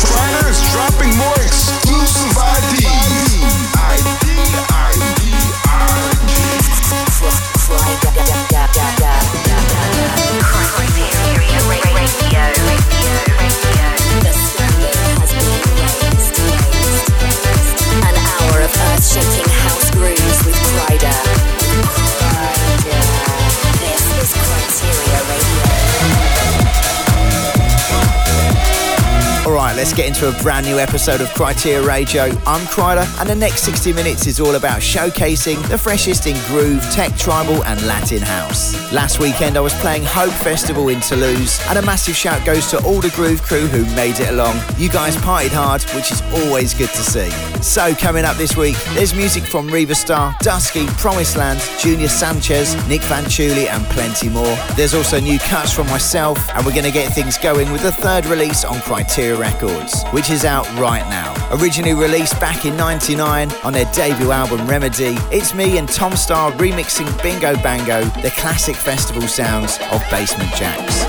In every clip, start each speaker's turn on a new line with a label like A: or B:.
A: China's dropping more exclusive IDs. To a brand new episode of Kryteria Radio. I'm Kryder, and the next 60 minutes is all about showcasing the freshest in groove, tech, tribal, and Latin house. Last weekend, I was playing Hope Festival in Toulouse, and a massive shout goes to all the groove crew who made it along. You guys partied hard, which is always good to see. So, coming up this week, there's music from Riva Starr, Dusky, Promised Land, Junior Sanchez, Nick Fanciulli, and plenty more. There's also new cuts from myself, and we're going to get things going with the third release on Kryteria Records which is out right now. Originally released back in 99 on their debut album Remedy, it's me and Tom Staar remixing Bingo Bango, the classic festival sounds of Basement Jaxx.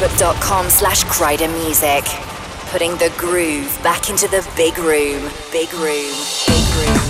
B: facebook.com slash Music. Putting the groove back into the big room, big room, big room.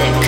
C: music.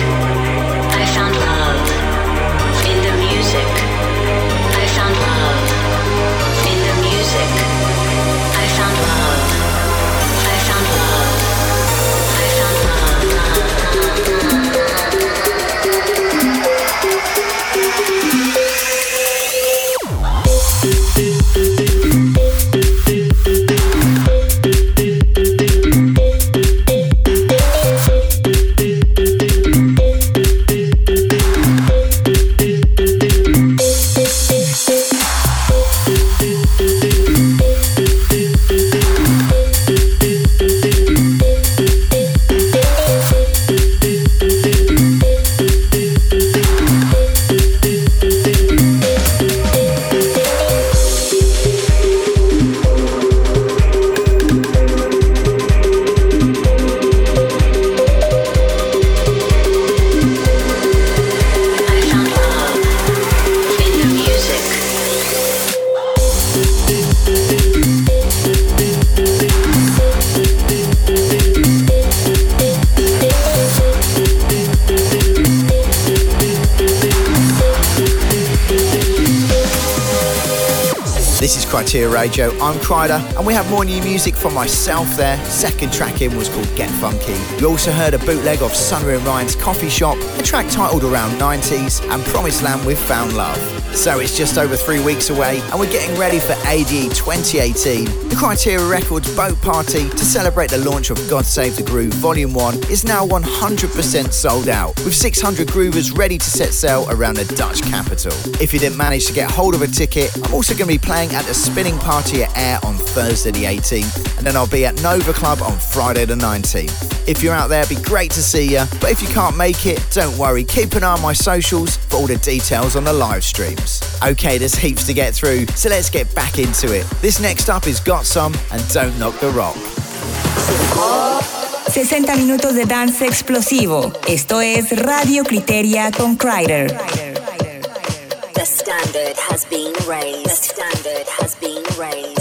C: Kryder
D: Radio.
A: I'm Kryder, and we have more new music from myself there. Second track in was called Get Funky. You also heard a bootleg of Sunny and Ryan's Coffee Shop, a track titled Around 90s, and Promised Land with Found Love. So it's just over three weeks away, and we're getting ready for ADE 2018. The Kryteria Records boat party to celebrate the launch of God Save the Groove Volume 1 is now 100% sold out, with 600 groovers ready to set sail around the Dutch capital. If you didn't manage to get hold of a ticket, I'm also going to be playing at the Spinning Party at Air on Thursday the 18th, and then I'll be at Nova Club on Friday the 19th. If you're out there, it'd be great to see you, but if you can't make it, don't worry, keep an eye on my socials for all the details on the live stream. Okay, there's heaps to get through, so let's get back into it. This next up is Got Some and Don't Knock the Rock.
E: 60 minutos de dance explosivo. Esto es Radio Kryteria con Kryder.
B: The standard has been raised. The standard has been raised.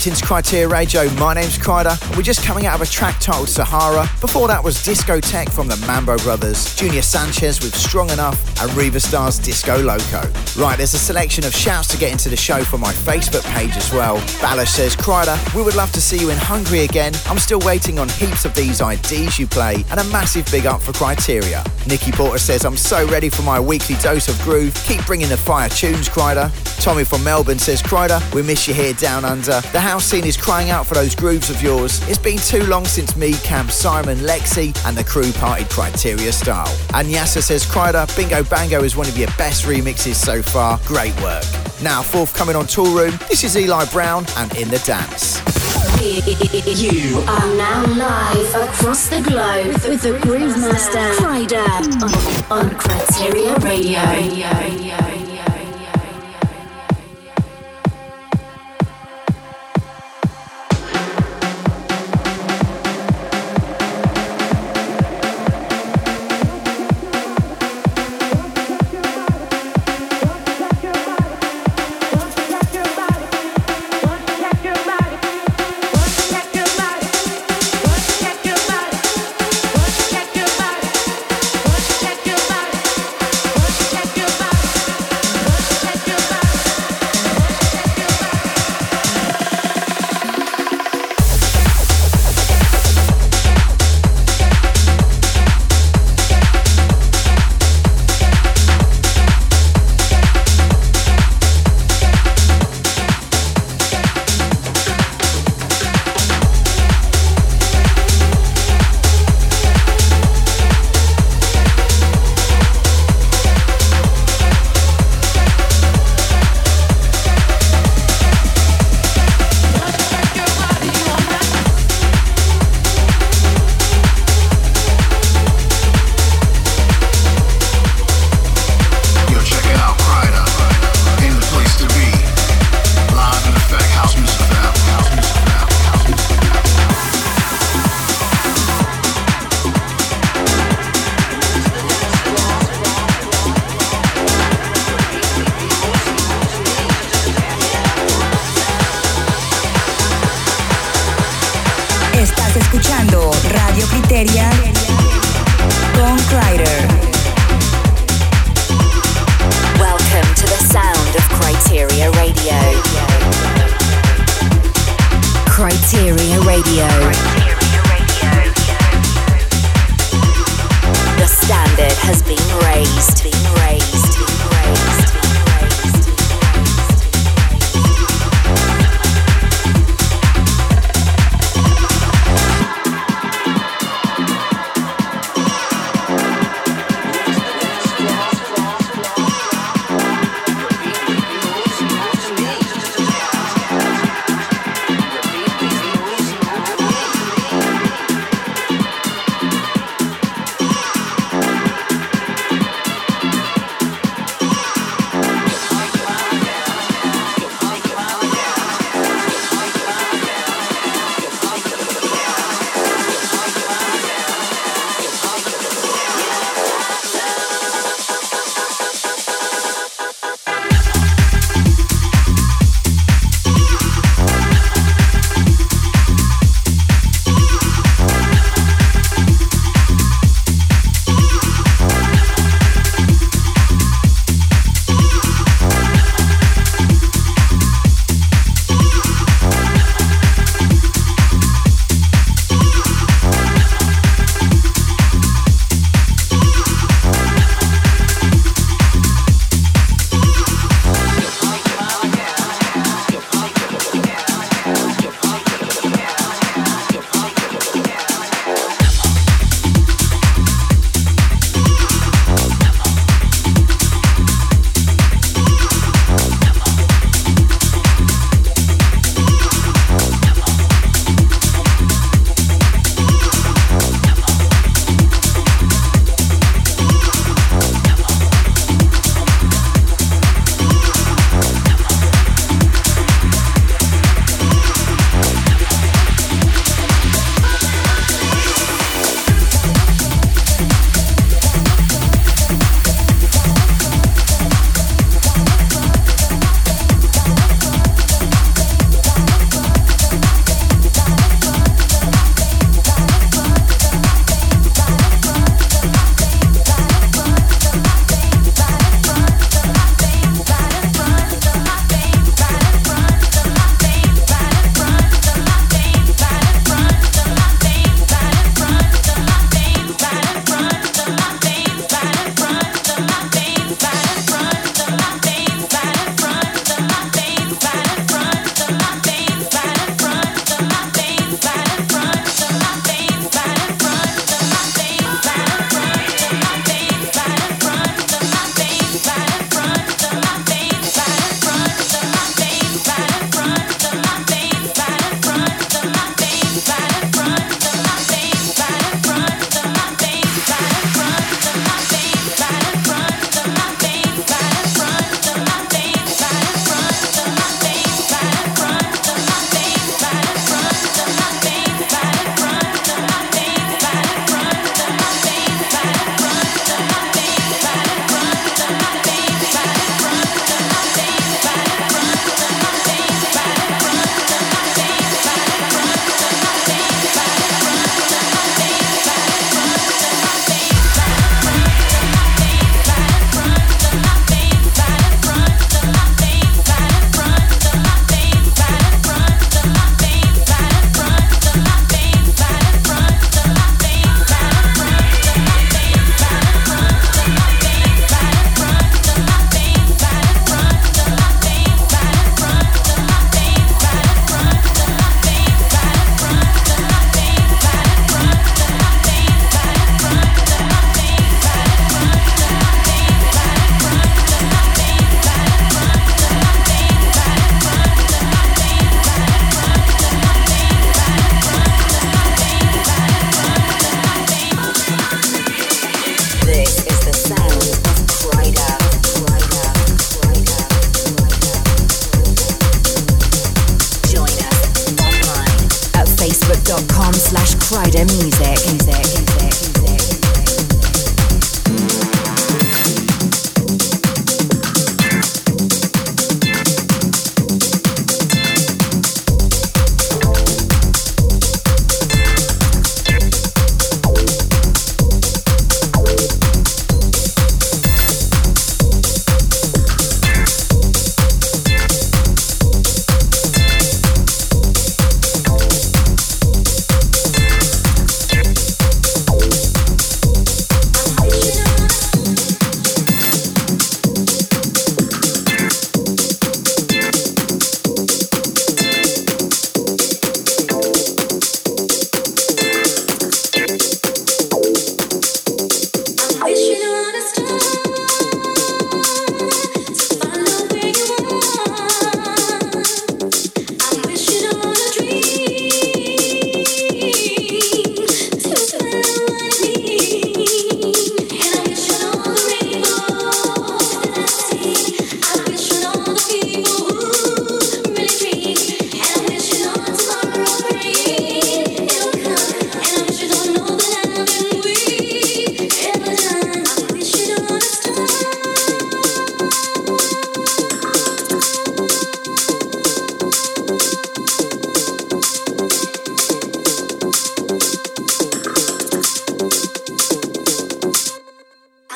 A: Locked into Kryteria Radio. My name's Kryder, and we're just coming out of a track titled Sahara. Before that was Discotheque from the Mambo Brothers, Junior Sanchez with Strong Enough, and Riva Starr's Disco Loco. Right, there's a selection of shouts to get into the show from my Facebook page as well. Balash says, Kryder, we would love to see you in Hungary again. I'm still waiting on heaps of these IDs you play, and a massive big up for Kryteria. Nikki Porter says, I'm so ready for my weekly dose of groove. Keep bringing the fire tunes, Kryder. Tommy from Melbourne says, Kryder, we miss you here down under. The house scene is crying out for those grooves of yours. It's been too long since me, Cam, Simon, Lexi, and the crew partied criteria style. And Yasser says, Kryder, Bingo Bango is one of your best remixes so far. Great work. Now, forthcoming on Toolroom, this is Eli Brown and In the Dance.
B: You are now live across the globe with the Groove Master, Kryder, on, Kryteria Radio.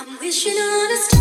B: I'm
A: wishing on a star.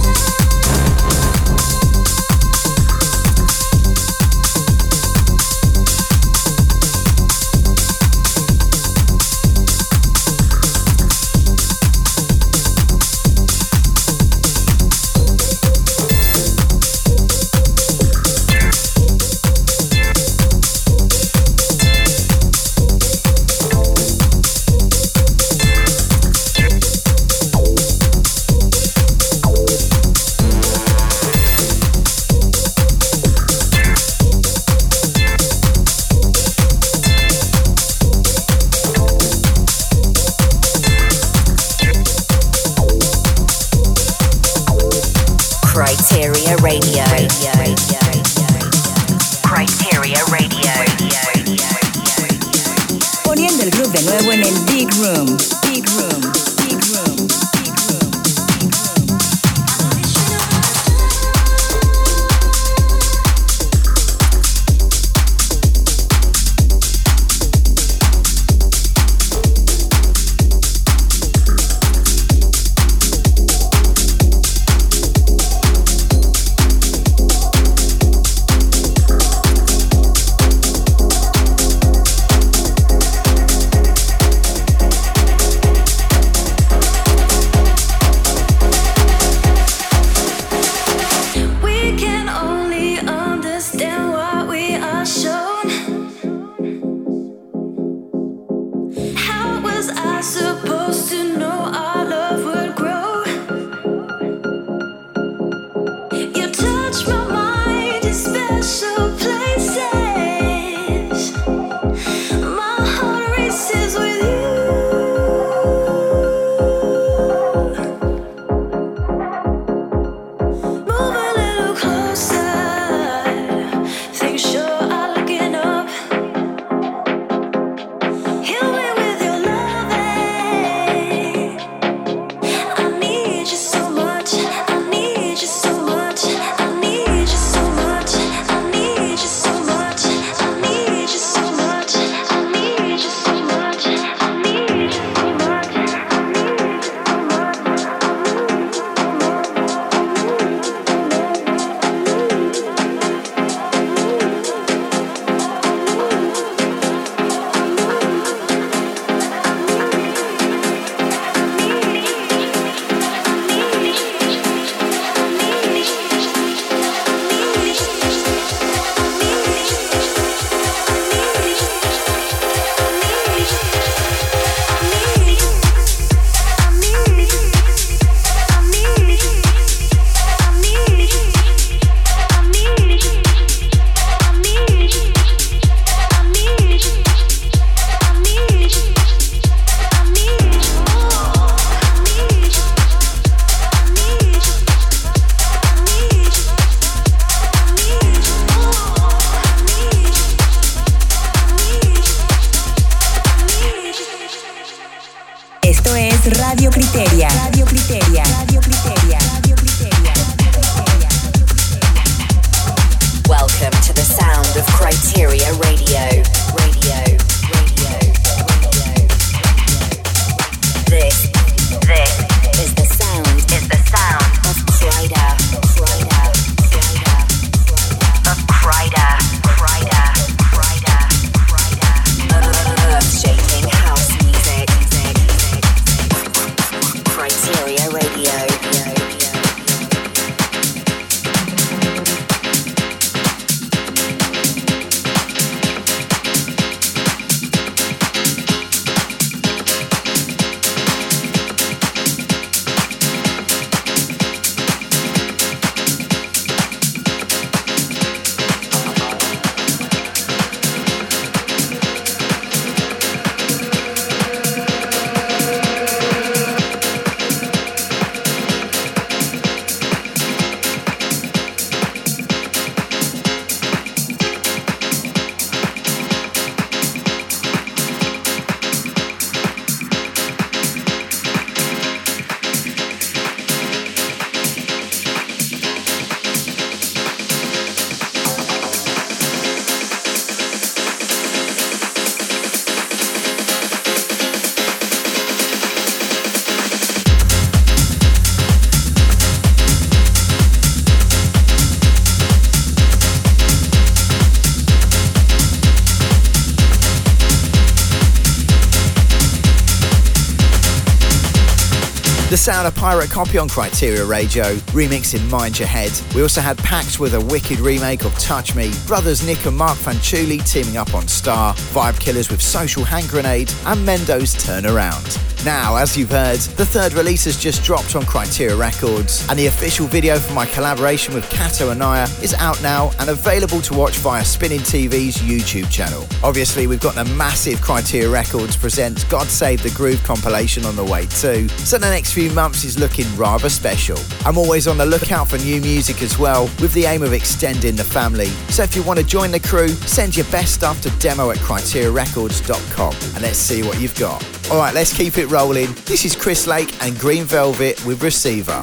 A: Out a pirate copy on Kryteria Radio, remixing Mind Your Head. We also had Pax with a wicked remake of Touch Me, brothers Nick and Mark Fanciulli teaming up on Star, Vibe Killers with Social Hand Grenade, and Mendo's Turn Around. Now, as you've heard, the third release has just dropped on Kryteria Records, and the official video for my collaboration with Kato Anaya is out now and available to watch via Spinning TV's YouTube channel. Obviously, we've got the massive Kryteria Records presents God Save the Groove compilation on the way too, so the next few months is looking rather special. I'm always on the lookout for new music as well, with the aim of extending the family. So if you want to join the crew, send your best stuff to demo at kryteriarecords.com and let's see what you've got. Alright, let's keep it rolling. This is Chris Lake and Green Velvet with Receiver.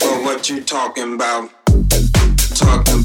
F: Well, what you talking about? Talking, talking,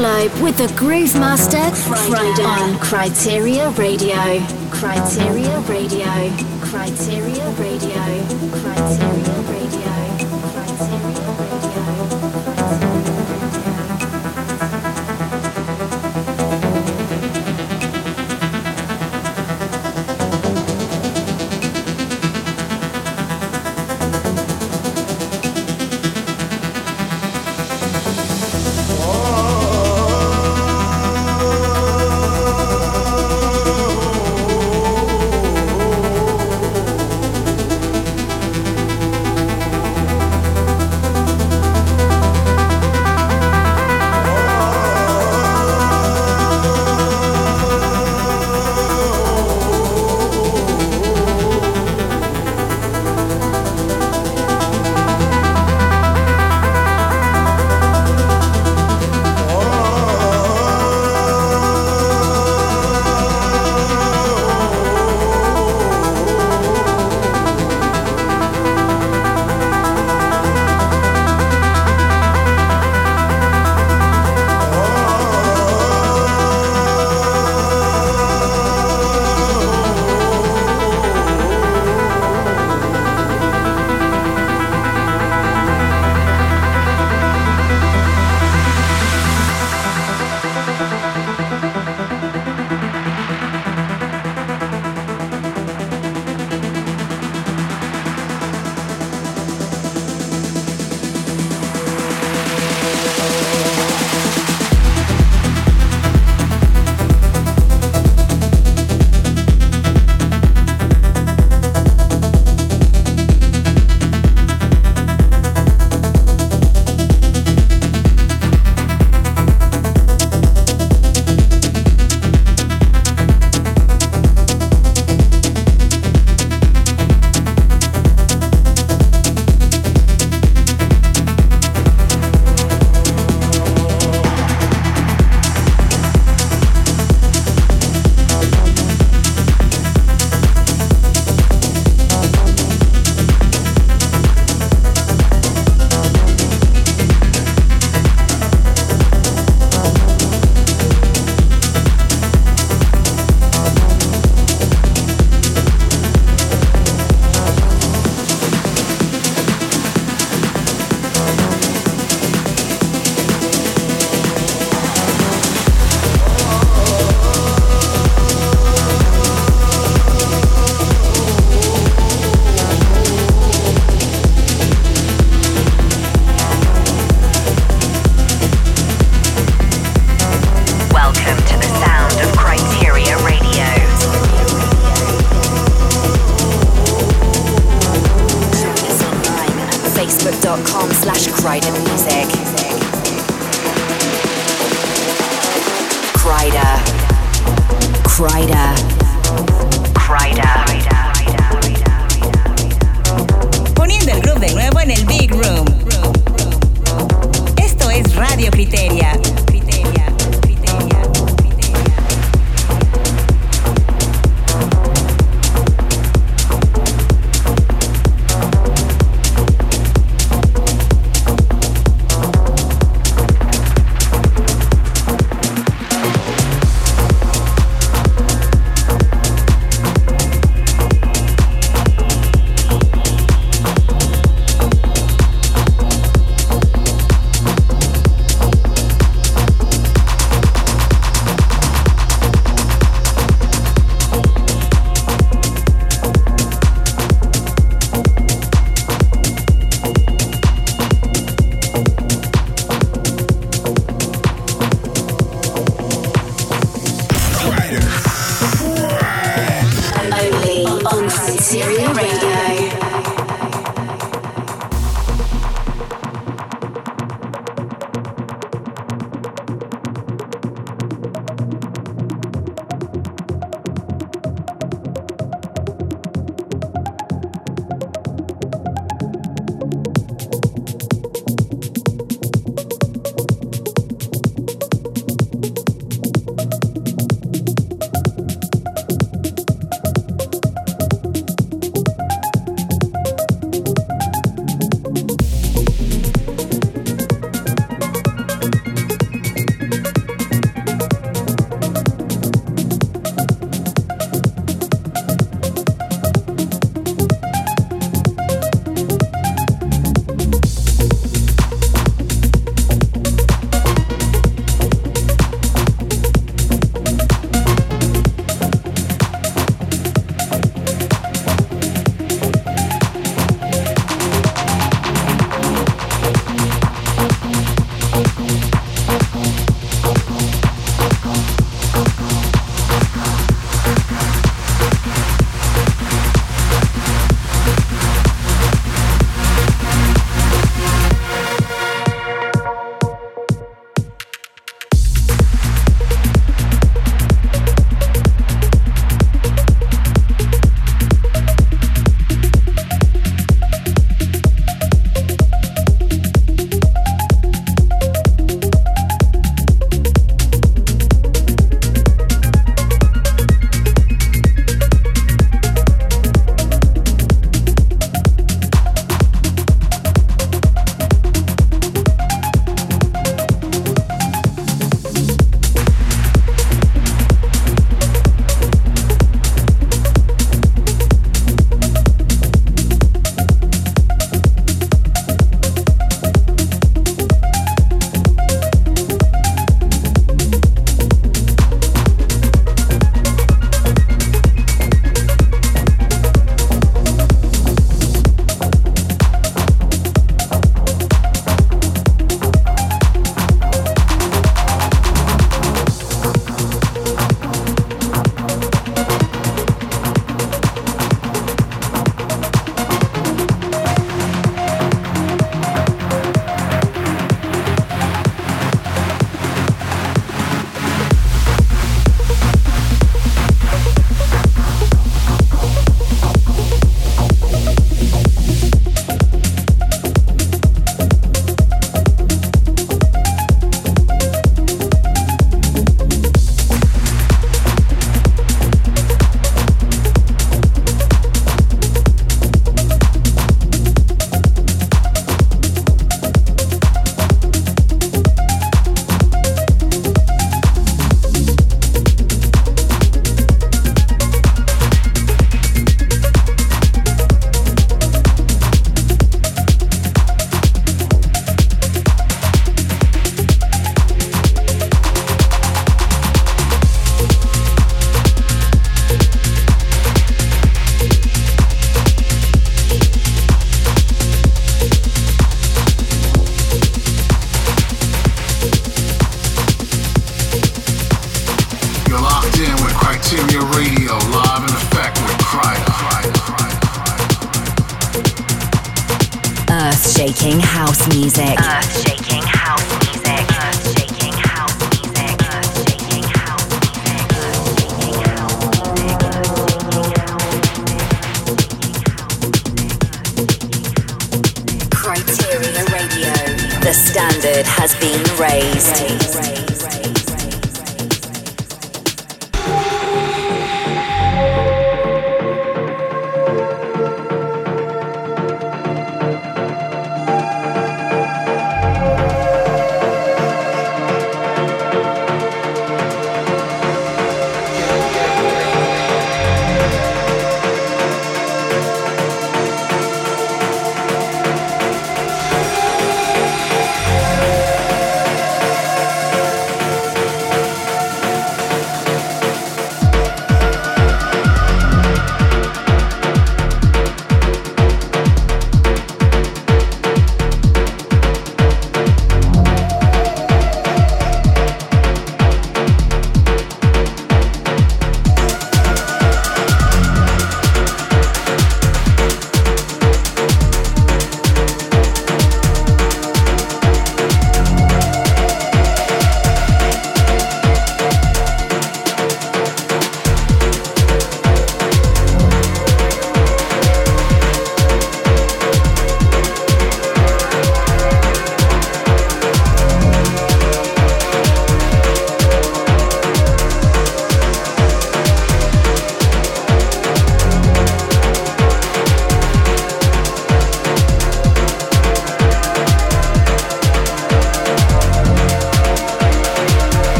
B: globe with the Groove Master Friday on Kryteria Radio. Kryteria Radio. Kryteria Radio. Kryteria Radio. shaking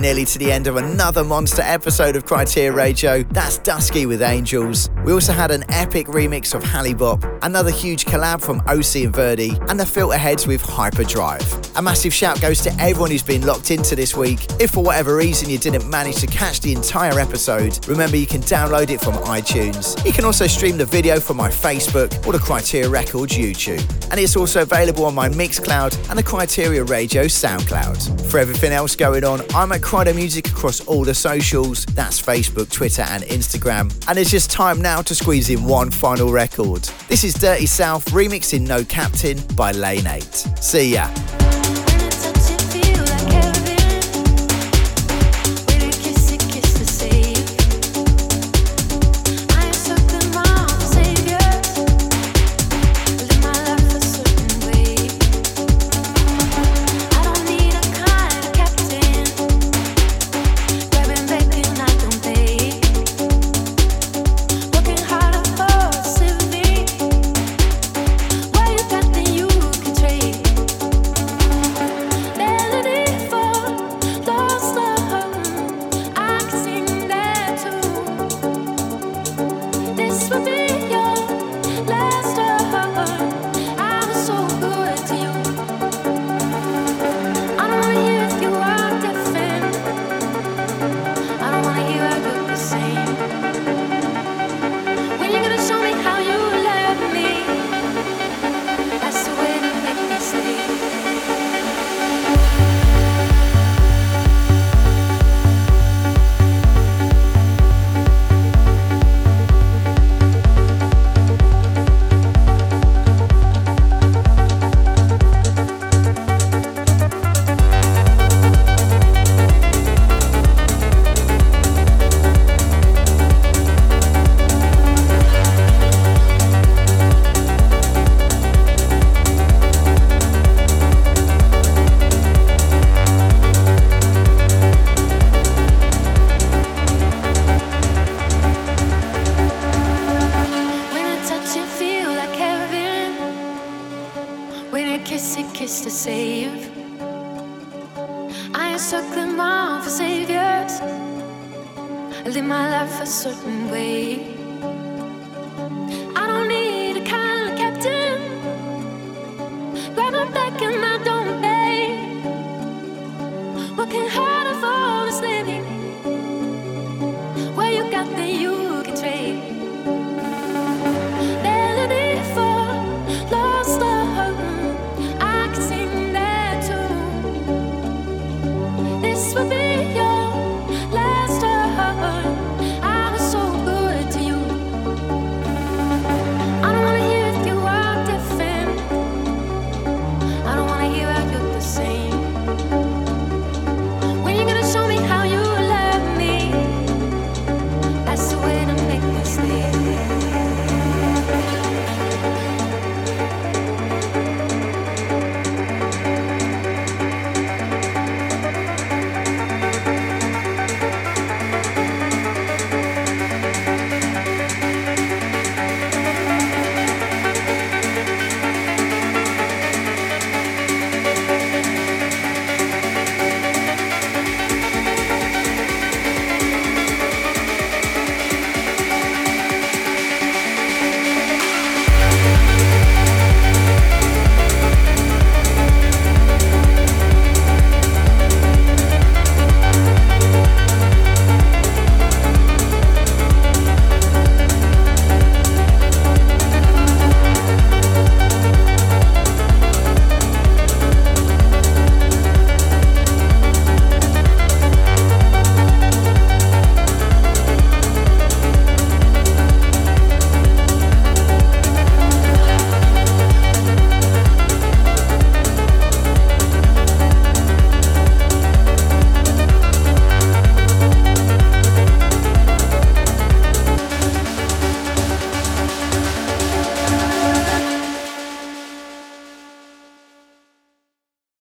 A: nearly to the end of another monster episode of Kryteria Radio. That's Dusky with Angels. We also had an epic remix of Hallybop, another huge collab from OC and Verdi, and the Filterheads with Hyperdrive. A massive shout goes to everyone who's been locked into this week. If for whatever reason you didn't manage to catch the entire episode, remember you can download it from iTunes. You can also stream the video from my Facebook or the Kryteria Records YouTube. And it's also available on my Mixcloud and the Kryteria Radio SoundCloud. For everything else going on, I'm at Kryder Music across all the socials. That's Facebook, Twitter, and Instagram. And it's just time now to squeeze in one final record. This is Dirty South remixing No Captain by Lane 8. See ya.